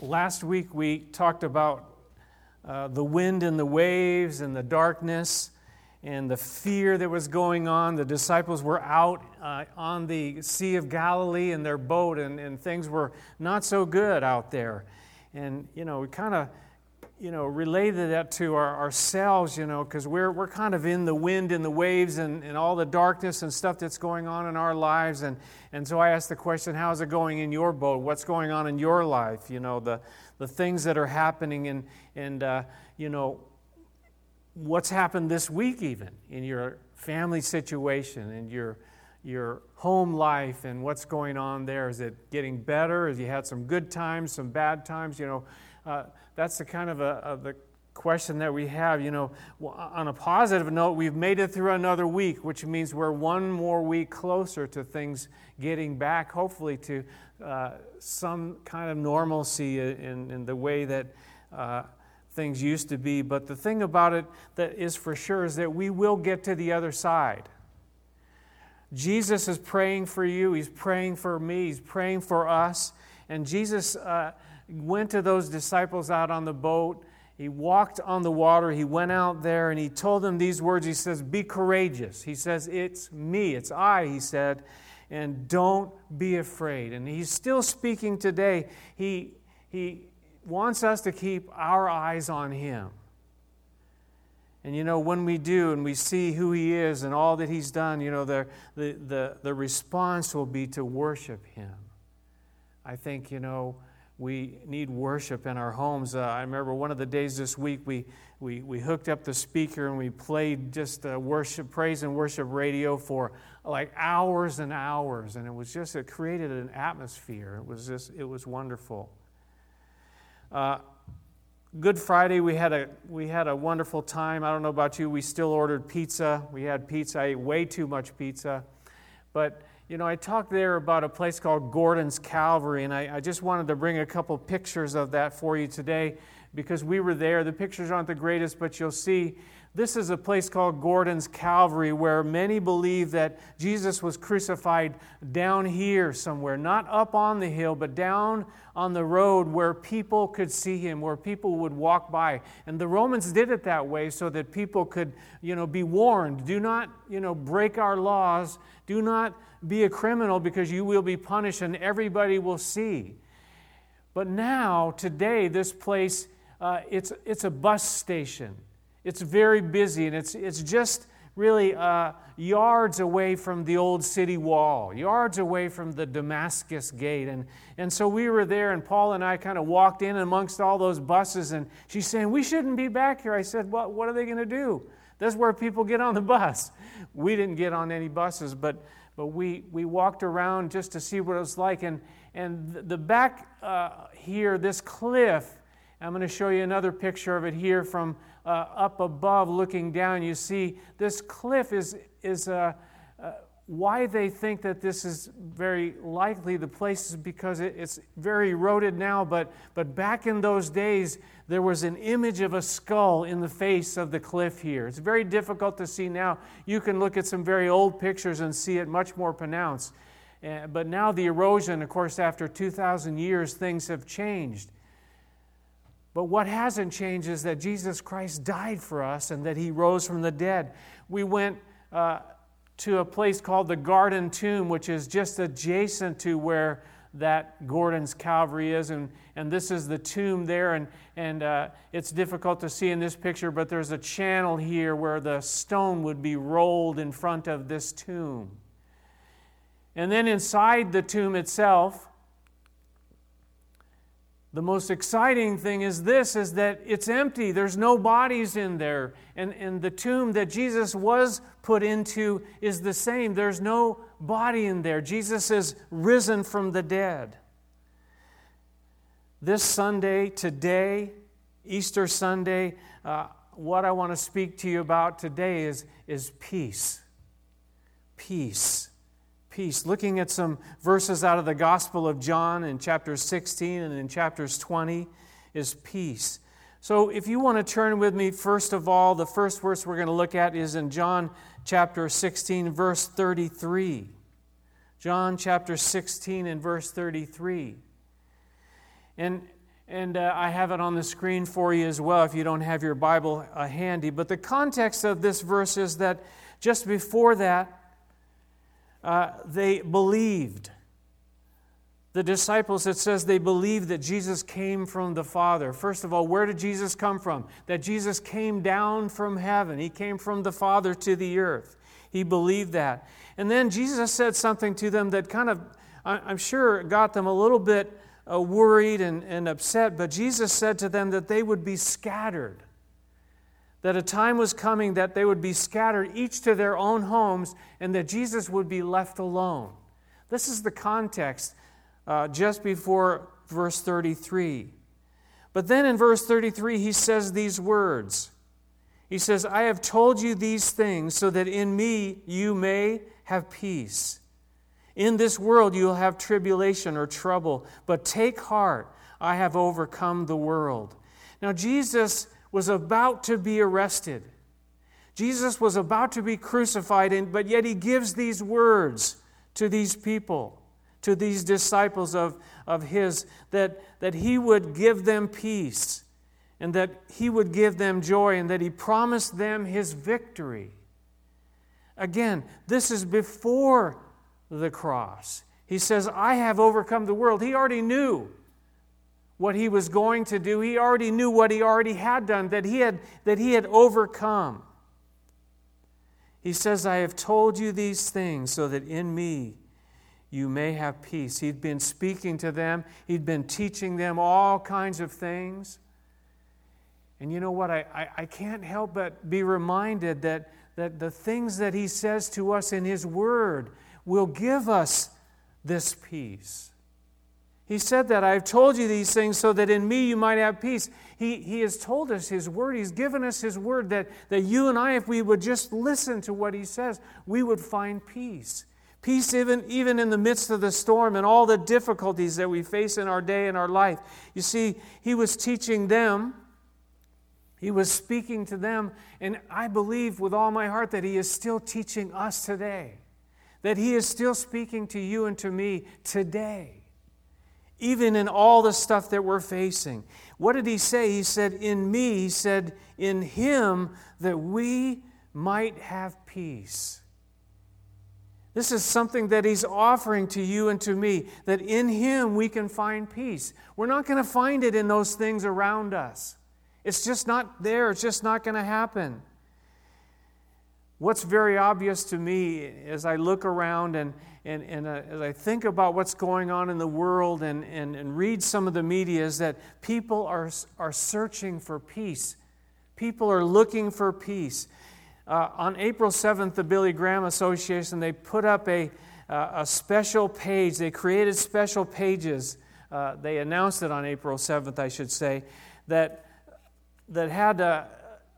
Last week we talked about uh, the wind and the waves and the darkness and the fear that was going on. The disciples were out uh, on the Sea of Galilee in their boat, and, and things were not so good out there. And, you know, we kind of you know, related that to our, ourselves, you know, because we're, we're kind of in the wind and the waves and, and all the darkness and stuff that's going on in our lives. And, and so I asked the question, how's it going in your boat? What's going on in your life? You know, the, the things that are happening and, and uh, you know, what's happened this week even in your family situation and your, your home life and what's going on there. Is it getting better? Have you had some good times, some bad times? You know, uh, that's the kind of, a, the question that we have. You know, on a positive note, we've made it through another week, which means we're one more week closer to things getting back, hopefully, to uh, some kind of normalcy in, in the way that uh, things used to be. But the thing about it that is for sure is that we will get to the other side. Jesus is praying for you. He's praying for me. He's praying for us. And Jesus uh, went to those disciples out on the boat. He walked on the water. He went out there and he told them these words. He says, Be courageous. He says, It's me, it's I, he said, and don't be afraid. And he's still speaking today. He, he wants us to keep our eyes on him. And you know, when we do and we see who he is and all that he's done, you know, the, the, the, the response will be to worship him. I think, you know, we need worship in our homes. Uh, I remember one of the days this week we, we, we hooked up the speaker and we played just worship, praise and worship radio for like hours and hours. And it was just, it created an atmosphere. It was just, it was wonderful. Uh, Good Friday, we had, a, we had a wonderful time. I don't know about you, we still ordered pizza. We had pizza. I ate way too much pizza. But you know, I talked there about a place called Gordon's Calvary, and I, I, just wanted to bring a couple pictures of that for you today because we were there. The pictures aren't the greatest, but you'll see this is a place called Gordon's Calvary where many believe that Jesus was crucified down here somewhere, not up on the hill, but down on the road where people could see him, where people would walk by. And the Romans did it that way so that people could, you know, be warned. Do not, you know, break our laws. Do not be a criminal because you will be punished and everybody will see. But now, today, this place, uh, it's, it's a bus station. It's very busy, and it's, it's just really uh, yards away from the old city wall, yards away from the Damascus gate. And, and so we were there, and Paul and I kind of walked in amongst all those buses, and she's saying, We shouldn't be back here. I said, Well, what are they going to do? That's where people get on the bus. We didn't get on any buses, but, but we, we walked around just to see what it was like. And, and the back uh, here, this cliff, I'm going to show you another picture of it here from uh, up above looking down, you see this cliff is, is uh, uh, why they think that this is very likely the place is because it, it's very eroded now, but, but back in those days, there was an image of a skull in the face of the cliff here. It's very difficult to see now. You can look at some very old pictures and see it much more pronounced. Uh, but now the erosion, of course, after 2,000 years, things have changed. But what hasn't changed is that Jesus Christ died for us and that he rose from the dead. We went uh, to a place called the Garden Tomb, which is just adjacent to where that Gordon's Calvary is. And, and this is the tomb there. And, and uh, it's difficult to see in this picture, but there's a channel here where the stone would be rolled in front of this tomb. And then inside the tomb itself, the most exciting thing is this is that it's empty. There's no bodies in there. And, and the tomb that Jesus was put into is the same. There's no body in there. Jesus is risen from the dead. This Sunday, today, Easter Sunday, uh, what I want to speak to you about today is, is peace. Peace peace. Looking at some verses out of the Gospel of John in chapters 16 and in chapters 20 is peace. So, if you want to turn with me, first of all, the first verse we're going to look at is in John chapter 16, verse 33. John chapter 16 and verse 33. And, and uh, I have it on the screen for you as well if you don't have your Bible uh, handy. But the context of this verse is that just before that, uh, they believed. The disciples, it says they believed that Jesus came from the Father. First of all, where did Jesus come from? That Jesus came down from heaven. He came from the Father to the earth. He believed that. And then Jesus said something to them that kind of, I'm sure, got them a little bit uh, worried and, and upset. But Jesus said to them that they would be scattered that a time was coming that they would be scattered each to their own homes and that Jesus would be left alone. This is the context uh, just before verse 33. But then in verse 33, he says these words He says, I have told you these things so that in me you may have peace. In this world you'll have tribulation or trouble, but take heart, I have overcome the world. Now, Jesus was about to be arrested. Jesus was about to be crucified, and, but yet he gives these words to these people, to these disciples of, of his, that, that he would give them peace and that he would give them joy and that he promised them his victory. Again, this is before the cross. He says, I have overcome the world. He already knew what he was going to do. He already knew what he already had done, that he had, that he had overcome. He says, I have told you these things so that in me you may have peace. He'd been speaking to them, he'd been teaching them all kinds of things. And you know what? I, I, I can't help but be reminded that, that the things that he says to us in his word will give us this peace. He said that I've told you these things so that in me you might have peace. He, he has told us His word. He's given us His word that, that you and I, if we would just listen to what He says, we would find peace. Peace even, even in the midst of the storm and all the difficulties that we face in our day and our life. You see, He was teaching them, He was speaking to them, and I believe with all my heart that He is still teaching us today, that He is still speaking to you and to me today even in all the stuff that we're facing. What did he say? He said, In me, he said, in him that we might have peace. This is something that he's offering to you and to me, that in him we can find peace. We're not going to find it in those things around us. It's just not there, it's just not going to happen. What's very obvious to me as I look around and, and, and uh, as I think about what's going on in the world and, and, and read some of the media is that people are, are searching for peace. People are looking for peace. Uh, on April 7th, the Billy Graham Association, they put up a, uh, a special page. They created special pages. Uh, they announced it on April 7th, I should say, that, that had a,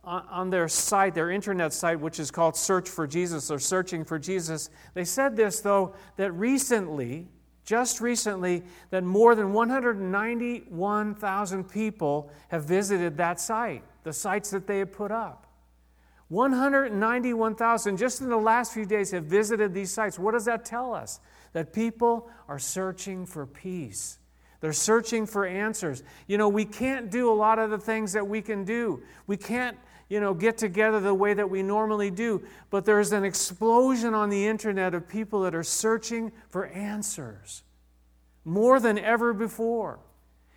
on their site, their internet site, which is called Search for Jesus or Searching for Jesus, they said this, though, that recently, just recently, that more than 191,000 people have visited that site, the sites that they have put up. 191,000 just in the last few days have visited these sites. What does that tell us? That people are searching for peace. They're searching for answers. You know, we can't do a lot of the things that we can do. We can't you know, get together the way that we normally do. But there's an explosion on the internet of people that are searching for answers more than ever before.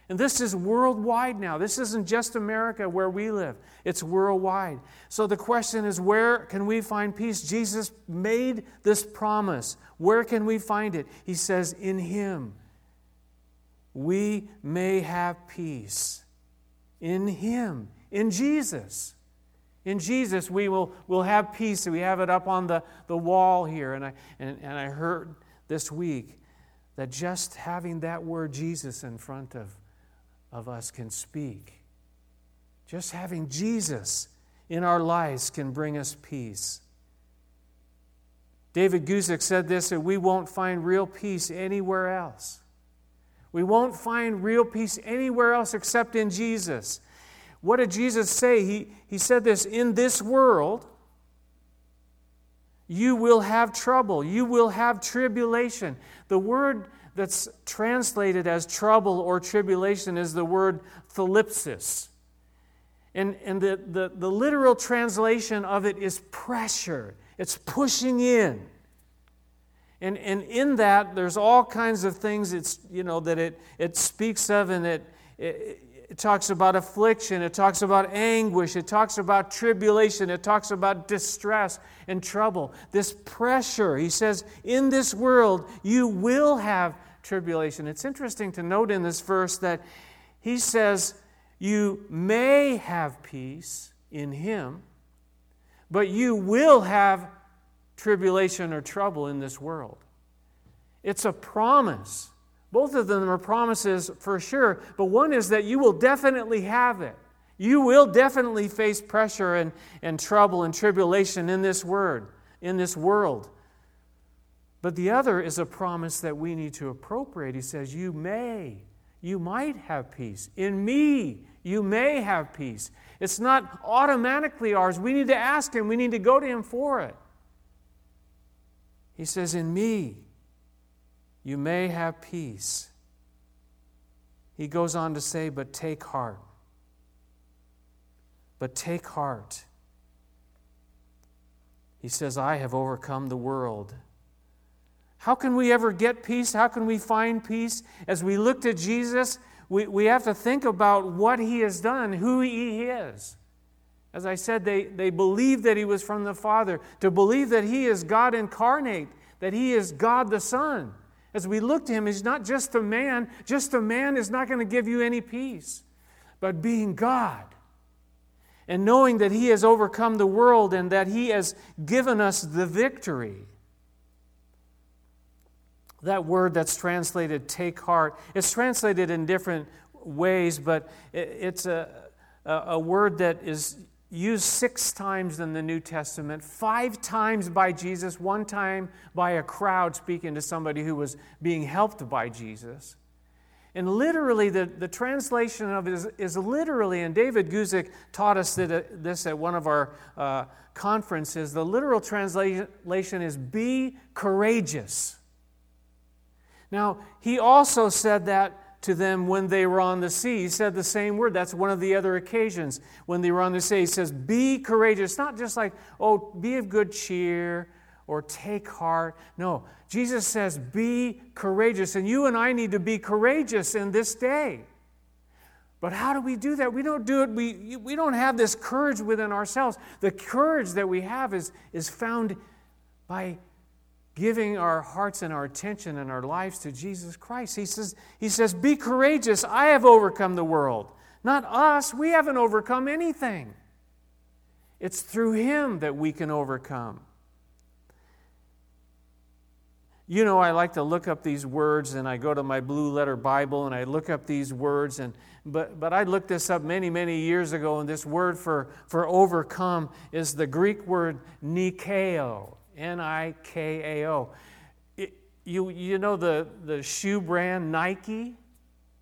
And this is worldwide now. This isn't just America where we live, it's worldwide. So the question is where can we find peace? Jesus made this promise. Where can we find it? He says, In Him we may have peace. In Him, in Jesus. In Jesus, we will will have peace. We have it up on the, the wall here. And I, and, and I heard this week that just having that word Jesus in front of, of us can speak. Just having Jesus in our lives can bring us peace. David Guzik said this that we won't find real peace anywhere else. We won't find real peace anywhere else except in Jesus. What did Jesus say? He, he said this In this world, you will have trouble, you will have tribulation. The word that's translated as trouble or tribulation is the word thlipsis. And, and the, the, the literal translation of it is pressure, it's pushing in. And, and in that, there's all kinds of things it's, you know, that it, it speaks of, and it, it, talks about affliction, it talks about anguish, it talks about tribulation, it talks about distress and trouble. This pressure, he says, in this world, you will have tribulation. It's interesting to note in this verse that he says, You may have peace in him, but you will have tribulation or trouble in this world. It's a promise. Both of them are promises for sure, but one is that you will definitely have it. You will definitely face pressure and, and trouble and tribulation in this word, in this world. But the other is a promise that we need to appropriate. He says, You may, you might have peace. In me, you may have peace. It's not automatically ours. We need to ask Him, we need to go to Him for it. He says, In me, you may have peace. He goes on to say, But take heart. But take heart. He says, I have overcome the world. How can we ever get peace? How can we find peace? As we look to Jesus, we, we have to think about what he has done, who he is. As I said, they, they believe that he was from the Father. To believe that he is God incarnate, that he is God the Son. As we look to him, he's not just a man. Just a man is not going to give you any peace. But being God and knowing that he has overcome the world and that he has given us the victory. That word that's translated take heart, it's translated in different ways, but it's a, a word that is used six times in the New Testament, five times by Jesus, one time by a crowd speaking to somebody who was being helped by Jesus. And literally, the, the translation of it is, is literally, and David Guzik taught us that, uh, this at one of our uh, conferences. The literal translation is be courageous. Now, he also said that to them when they were on the sea. He said the same word. That's one of the other occasions when they were on the sea. He says, Be courageous. Not just like, oh, be of good cheer or take heart. No, Jesus says, Be courageous. And you and I need to be courageous in this day. But how do we do that? We don't do it, we, we don't have this courage within ourselves. The courage that we have is, is found by giving our hearts and our attention and our lives to Jesus Christ. He says, he says, Be courageous. I have overcome the world. Not us. We haven't overcome anything. It's through Him that we can overcome. You know, I like to look up these words and I go to my blue letter Bible and I look up these words. And, but, but I looked this up many, many years ago, and this word for, for overcome is the Greek word nikao. N I K A O. You, you know the, the shoe brand Nike?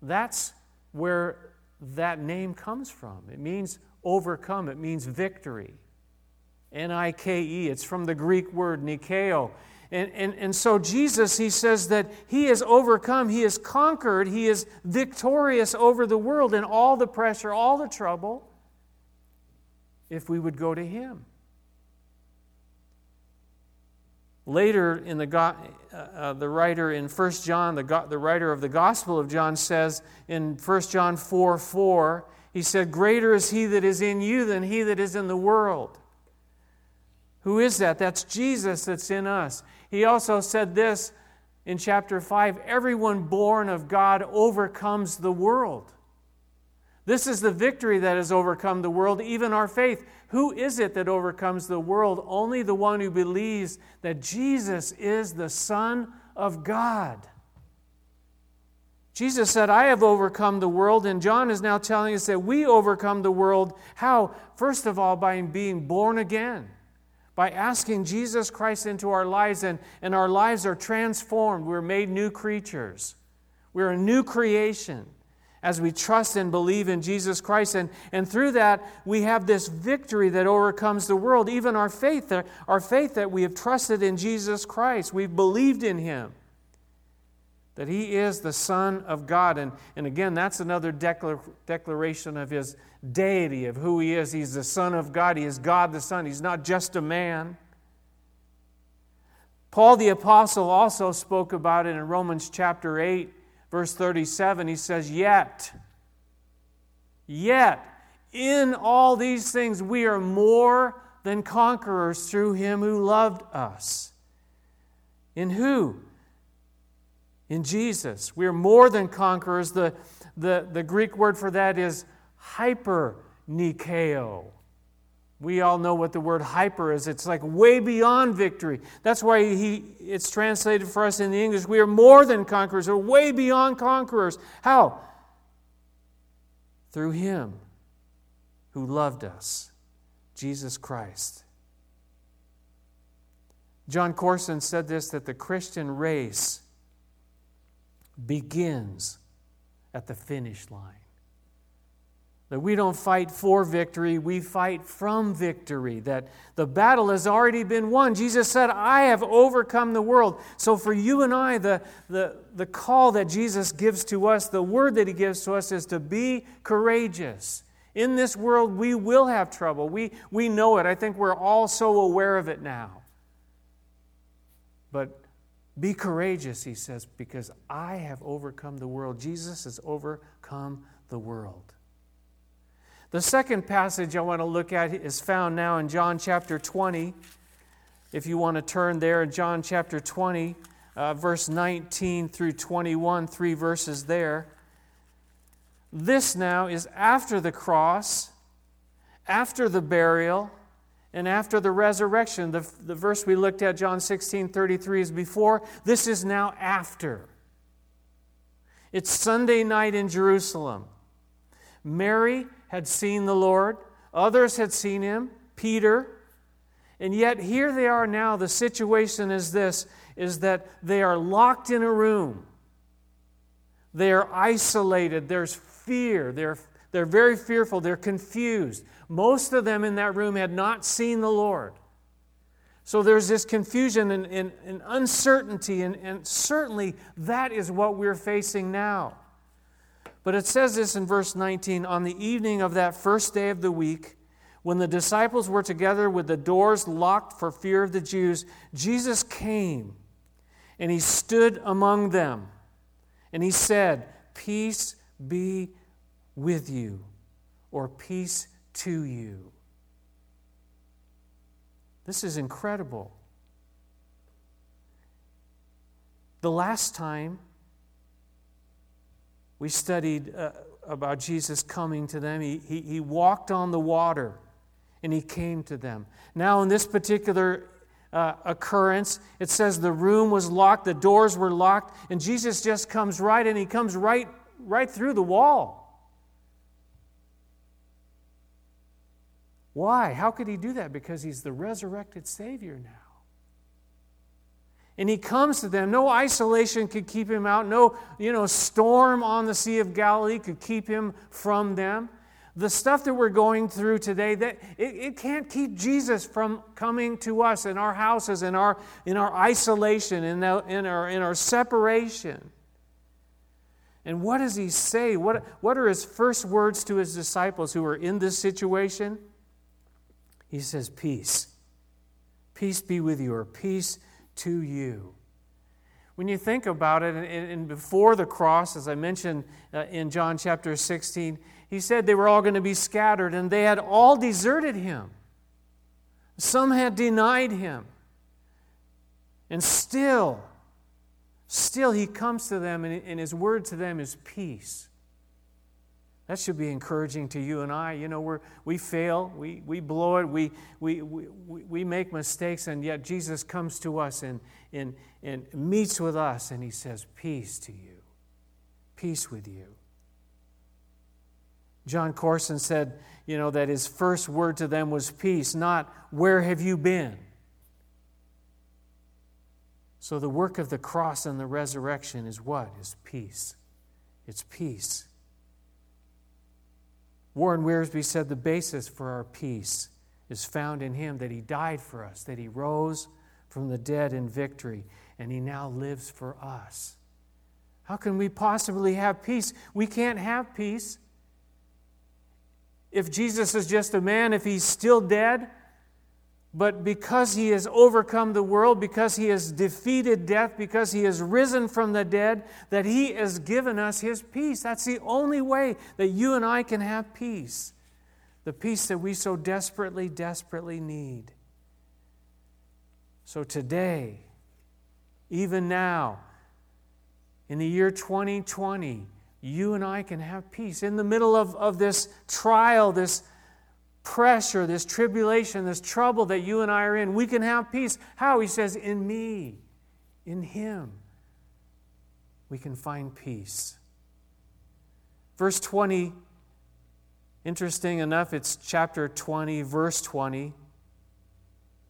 That's where that name comes from. It means overcome, it means victory. N I K E. It's from the Greek word Nikao. And, and, and so Jesus, he says that he has overcome, he has conquered, he is victorious over the world and all the pressure, all the trouble, if we would go to him. Later in the, uh, uh, the writer in 1 John, the, the writer of the Gospel of John says in 1 John 4 4, he said, Greater is he that is in you than he that is in the world. Who is that? That's Jesus that's in us. He also said this in chapter 5 everyone born of God overcomes the world. This is the victory that has overcome the world, even our faith. Who is it that overcomes the world? Only the one who believes that Jesus is the Son of God. Jesus said, I have overcome the world, and John is now telling us that we overcome the world. How? First of all, by being born again, by asking Jesus Christ into our lives, and, and our lives are transformed. We're made new creatures, we're a new creation as we trust and believe in Jesus Christ. And, and through that, we have this victory that overcomes the world, even our faith, our faith that we have trusted in Jesus Christ. We've believed in Him. that he is the Son of God. And, and again, that's another declar- declaration of his deity, of who he is. He's the Son of God, he is God the Son, he's not just a man. Paul the Apostle also spoke about it in Romans chapter 8, verse 37. He says, Yet, yet, in all these things we are more than conquerors through him who loved us. In who? In Jesus. We are more than conquerors. The, the, the Greek word for that is hyper nikao. We all know what the word hyper is. It's like way beyond victory. That's why he, it's translated for us in the English. We are more than conquerors, or way beyond conquerors. How? Through Him who loved us, Jesus Christ. Jon Courson said this that the Christian race begins at the finish line. That we don't fight for victory, we fight from victory. That the battle has already been won. Jesus said, I have overcome the world. So for you and I, the, the, the call that Jesus gives to us, the word that he gives to us is to be courageous. In this world, we will have trouble. We, we know it. I think we're all so aware of it now. But be courageous, he says, because I have overcome the world. Jesus has overcome the world. The second passage I want to look at is found now in John chapter 20. If you want to turn there in John chapter 20, uh, verse 19 through 21, three verses there. This now is after the cross, after the burial, and after the resurrection. The, the verse we looked at, John 16 33, is before. This is now after. It's Sunday night in Jerusalem. Mary had seen the Lord, others had seen him, Peter. And yet here they are now. The situation is this is that they are locked in a room. They are isolated. There's fear. They're, they're very fearful. They're confused. Most of them in that room had not seen the Lord. So there's this confusion and, and, and uncertainty, and, and certainly that is what we're facing now. But it says this in verse 19 On the evening of that first day of the week, when the disciples were together with the doors locked for fear of the Jews, Jesus came and he stood among them. And he said, Peace be with you, or peace to you. This is incredible. The last time we studied uh, about Jesus coming to them. He, he, he walked on the water and he came to them. Now, in this particular uh, occurrence, it says the room was locked, the doors were locked, and Jesus just comes right and he comes right, right through the wall. Why? How could he do that? Because he's the resurrected Savior now. And he comes to them. No isolation could keep him out. No, you know, storm on the Sea of Galilee could keep him from them. The stuff that we're going through today, that it, it can't keep Jesus from coming to us in our houses, in our, in our isolation, in, the, in, our, in our separation. And what does he say? What, what are his first words to his disciples who are in this situation? He says, Peace. Peace be with you, or peace to you. When you think about it, and, before the cross, as I mentioned uh, in John chapter 16, he said they were all going to be scattered and they had all deserted him. Some had denied him. And still, still he comes to them and his word to them is peace. That should be encouraging to you and I. You know, we we fail, we, we blow it, we, we, we, we make mistakes, and yet Jesus comes to us and, and, and meets with us, and he says, Peace to you, peace with you. Jon Courson said, you know, that his first word to them was peace, not where have you been? So the work of the cross and the resurrection is what? Is peace. It's peace. Warren Wiersbe said the basis for our peace is found in Him, that He died for us, that He rose from the dead in victory, and He now lives for us. How can we possibly have peace? We can't have peace. If Jesus is just a man, if he's still dead, but because he has overcome the world, because he has defeated death, because he has risen from the dead, that he has given us his peace. That's the only way that you and I can have peace. The peace that we so desperately, desperately need. So today, even now, in the year 2020, you and I can have peace. In the middle of, of this trial, this pressure, this tribulation, this trouble that you and I are in, we can have peace. How? He says, In me, in Him, we can find peace. Verse 20, interesting enough, it's chapter 20, verse 20.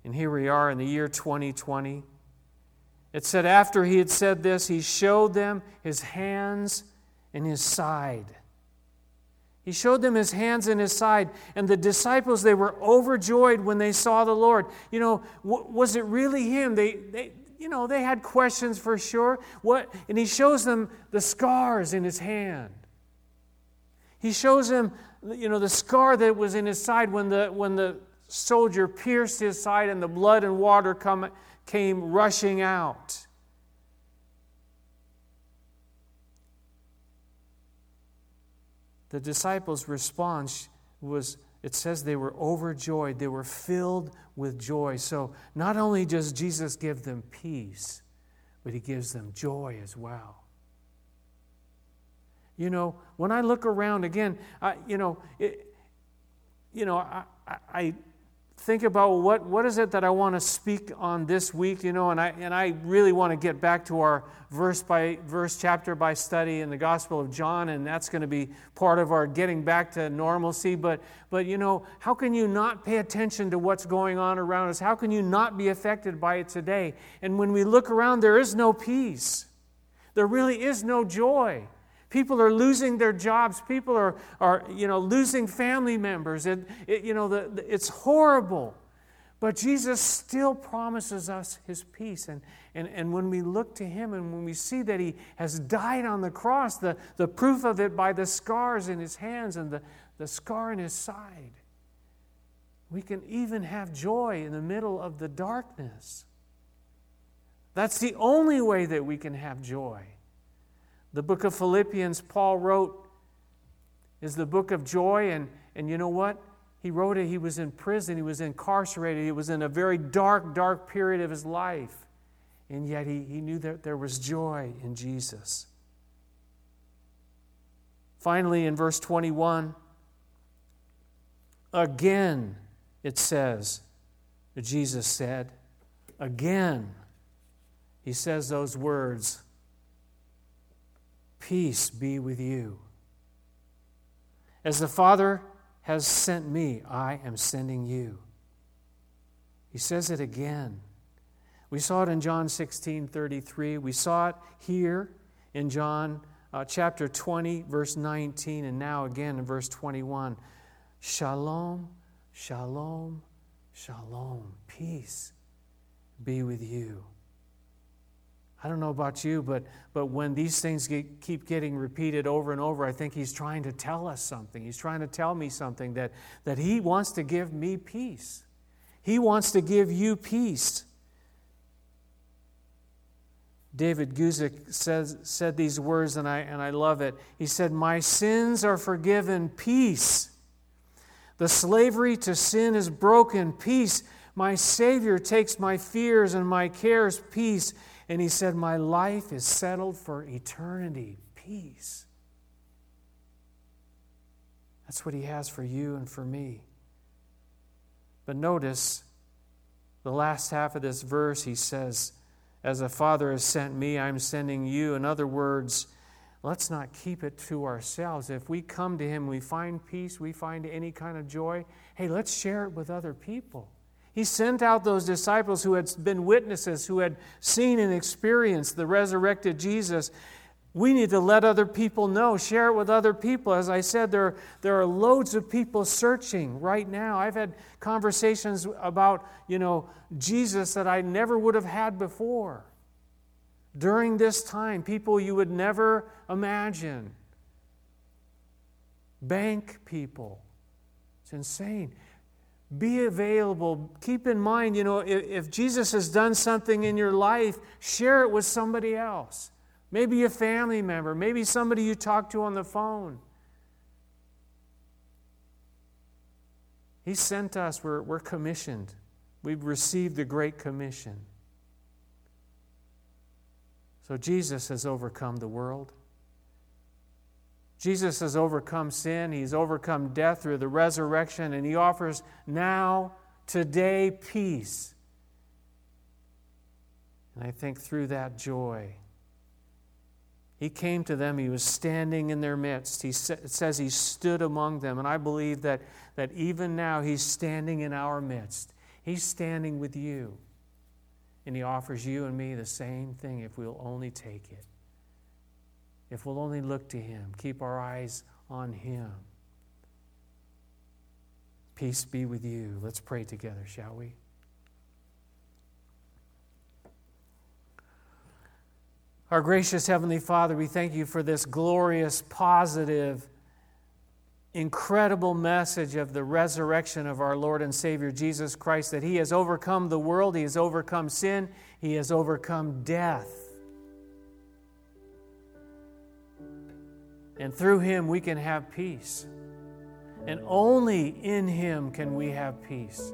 And here we are in the year 2020. It said, After he had said this, he showed them his hands and his side. He showed them his hands and his side. And the disciples, they were overjoyed when they saw the Lord. You know, w- was it really him? They, they, you know, they had questions for sure. What? And he shows them the scars in his hand. He shows them, you know, the scar that was in his side when the, when the soldier pierced his side and the blood and water come, came rushing out. The disciples' response was it says they were overjoyed, they were filled with joy. So not only does Jesus give them peace, but he gives them joy as well. You know, when I look around again, I, you know, it, you know, I, I, think about what, what is it that I want to speak on this week, you know, and I, and I really want to get back to our verse by verse, chapter by study in the Gospel of John, and that's going to be part of our getting back to normalcy. But, but, you know, how can you not pay attention to what's going on around us? How can you not be affected by it today? And when we look around, there is no peace, there really is no joy. People are losing their jobs. People are, are you know, losing family members. It, it you know, the, the, it's horrible. But Jesus still promises us his peace. And, and, and when we look to him and when we see that he has died on the cross, the, the proof of it by the scars in his hands and the, the scar in his side, we can even have joy in the middle of the darkness. That's the only way that we can have joy. The book of Philippians, Paul wrote, is the book of joy. And, and you know what? He wrote it, he was in prison, he was incarcerated, he was in a very dark, dark period of his life. And yet he, he knew that there was joy in Jesus. Finally, in verse 21, again it says, Jesus said, again, he says those words Peace be with you. As the Father has sent me, I am sending you. He says it again. We saw it in John 16 33. We saw it here in John uh, chapter 20, verse 19, and now again in verse 21. Shalom, shalom, shalom. Peace be with you. I don't know about you, but, but when these things get, keep getting repeated over and over, I think he's trying to tell us something. He's trying to tell me something that, that he wants to give me peace. He wants to give you peace. David Guzik says, said these words, and I, and I love it. He said, My sins are forgiven, peace. The slavery to sin is broken, peace. My Savior takes my fears and my cares, peace. And he said, My life is settled for eternity. Peace. That's what he has for you and for me. But notice the last half of this verse, he says, As the Father has sent me, I'm sending you. In other words, let's not keep it to ourselves. If we come to him, we find peace, we find any kind of joy, hey, let's share it with other people. He sent out those disciples who had been witnesses, who had seen and experienced the resurrected Jesus. We need to let other people know, share it with other people. As I said, there, there are loads of people searching right now. I've had conversations about, you know, Jesus that I never would have had before. during this time, people you would never imagine. Bank people. It's insane. Be available. Keep in mind, you know, if, if, Jesus has done something in your life, share it with somebody else. Maybe a family member, maybe somebody you talk to on the phone. He sent us, we're, we're commissioned. We've received the Great Commission. So Jesus has overcome the world. Jesus has overcome sin, He's overcome death through the resurrection, and He offers now, today, peace. And I think through that joy, He came to them, He was standing in their midst. He sa- says He stood among them, and I believe that, that even now He's standing in our midst. He's standing with you, and He offers you and me the same thing if we'll only take it if we'll only look to Him, keep our eyes on Him. Peace be with you. Let's pray together, shall we? Our gracious Heavenly Father, we thank you for this glorious, positive, incredible message of the resurrection of our Lord and Savior Jesus Christ, that He has overcome the world, He has overcome sin, He has overcome death. And through him, we can have peace. And only in him can we have peace.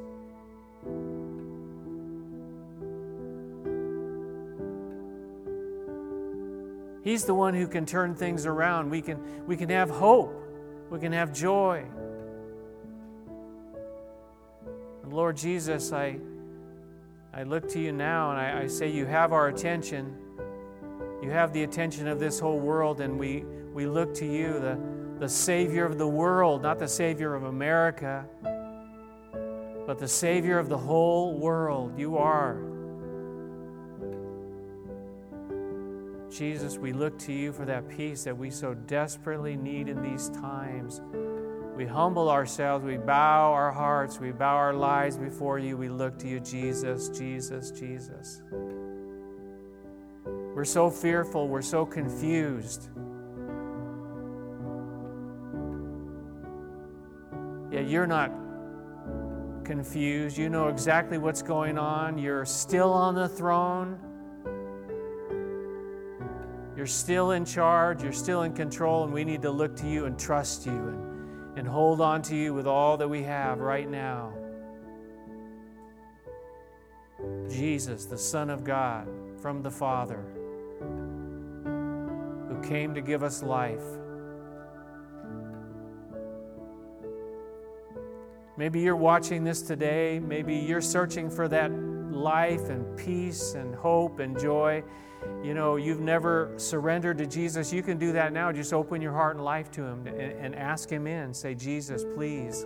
He's the one who can turn things around. We can, we can have hope. We can have joy. And Lord Jesus, I, I look to you now and I, I say, You have our attention. You have the attention of this whole world, and we, we look to you, the, the Savior of the world, not the Savior of America, but the Savior of the whole world. You are. Jesus, we look to you for that peace that we so desperately need in these times. We humble ourselves, we bow our hearts, we bow our lives before you. We look to you, Jesus, Jesus, Jesus. We're so fearful, we're so confused. Yeah, you're not confused. You know exactly what's going on. You're still on the throne. You're still in charge. You're still in control. And we need to look to you and trust you and, and hold on to you with all that we have right now. Jesus, the Son of God from the Father, came to give us life. Maybe you're watching this today. Maybe you're searching for that life and peace and hope and joy. You know, you've never surrendered to Jesus. You can do that now. Just open your heart and life to Him and, ask Him in. Say, Jesus, please.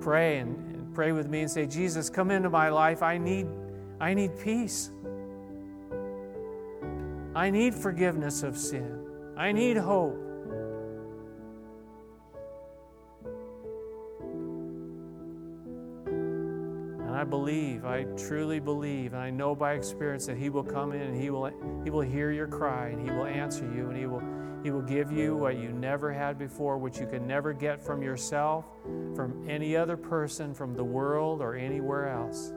Pray and pray with me and say, Jesus, come into my life. I need, I need peace. I need forgiveness of sin. I need hope. And I believe, I truly believe, and I know by experience that He will come in and He will, he will hear your cry and He will answer you and He will, he will give you what you never had before, which you can never get from yourself, from any other person, from the world, or anywhere else,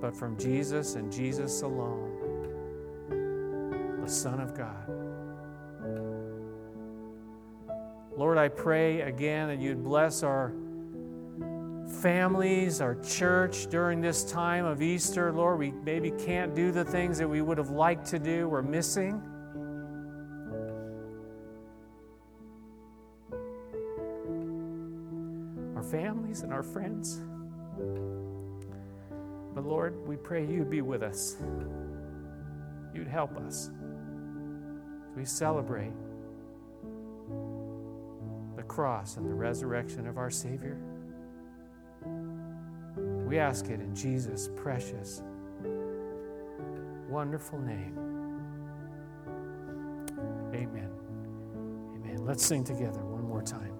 but from Jesus and Jesus alone, the Son of God. Lord, I pray again that you'd bless our families, our church during this time of Easter. Lord, we maybe can't do the things that we would have liked to do, we're missing. Our families and our friends. But Lord, we pray you'd be with us. You'd help us we celebrate the cross and the resurrection of our Savior. We ask it in Jesus' precious, wonderful name. Amen. Amen. Let's sing together one more time.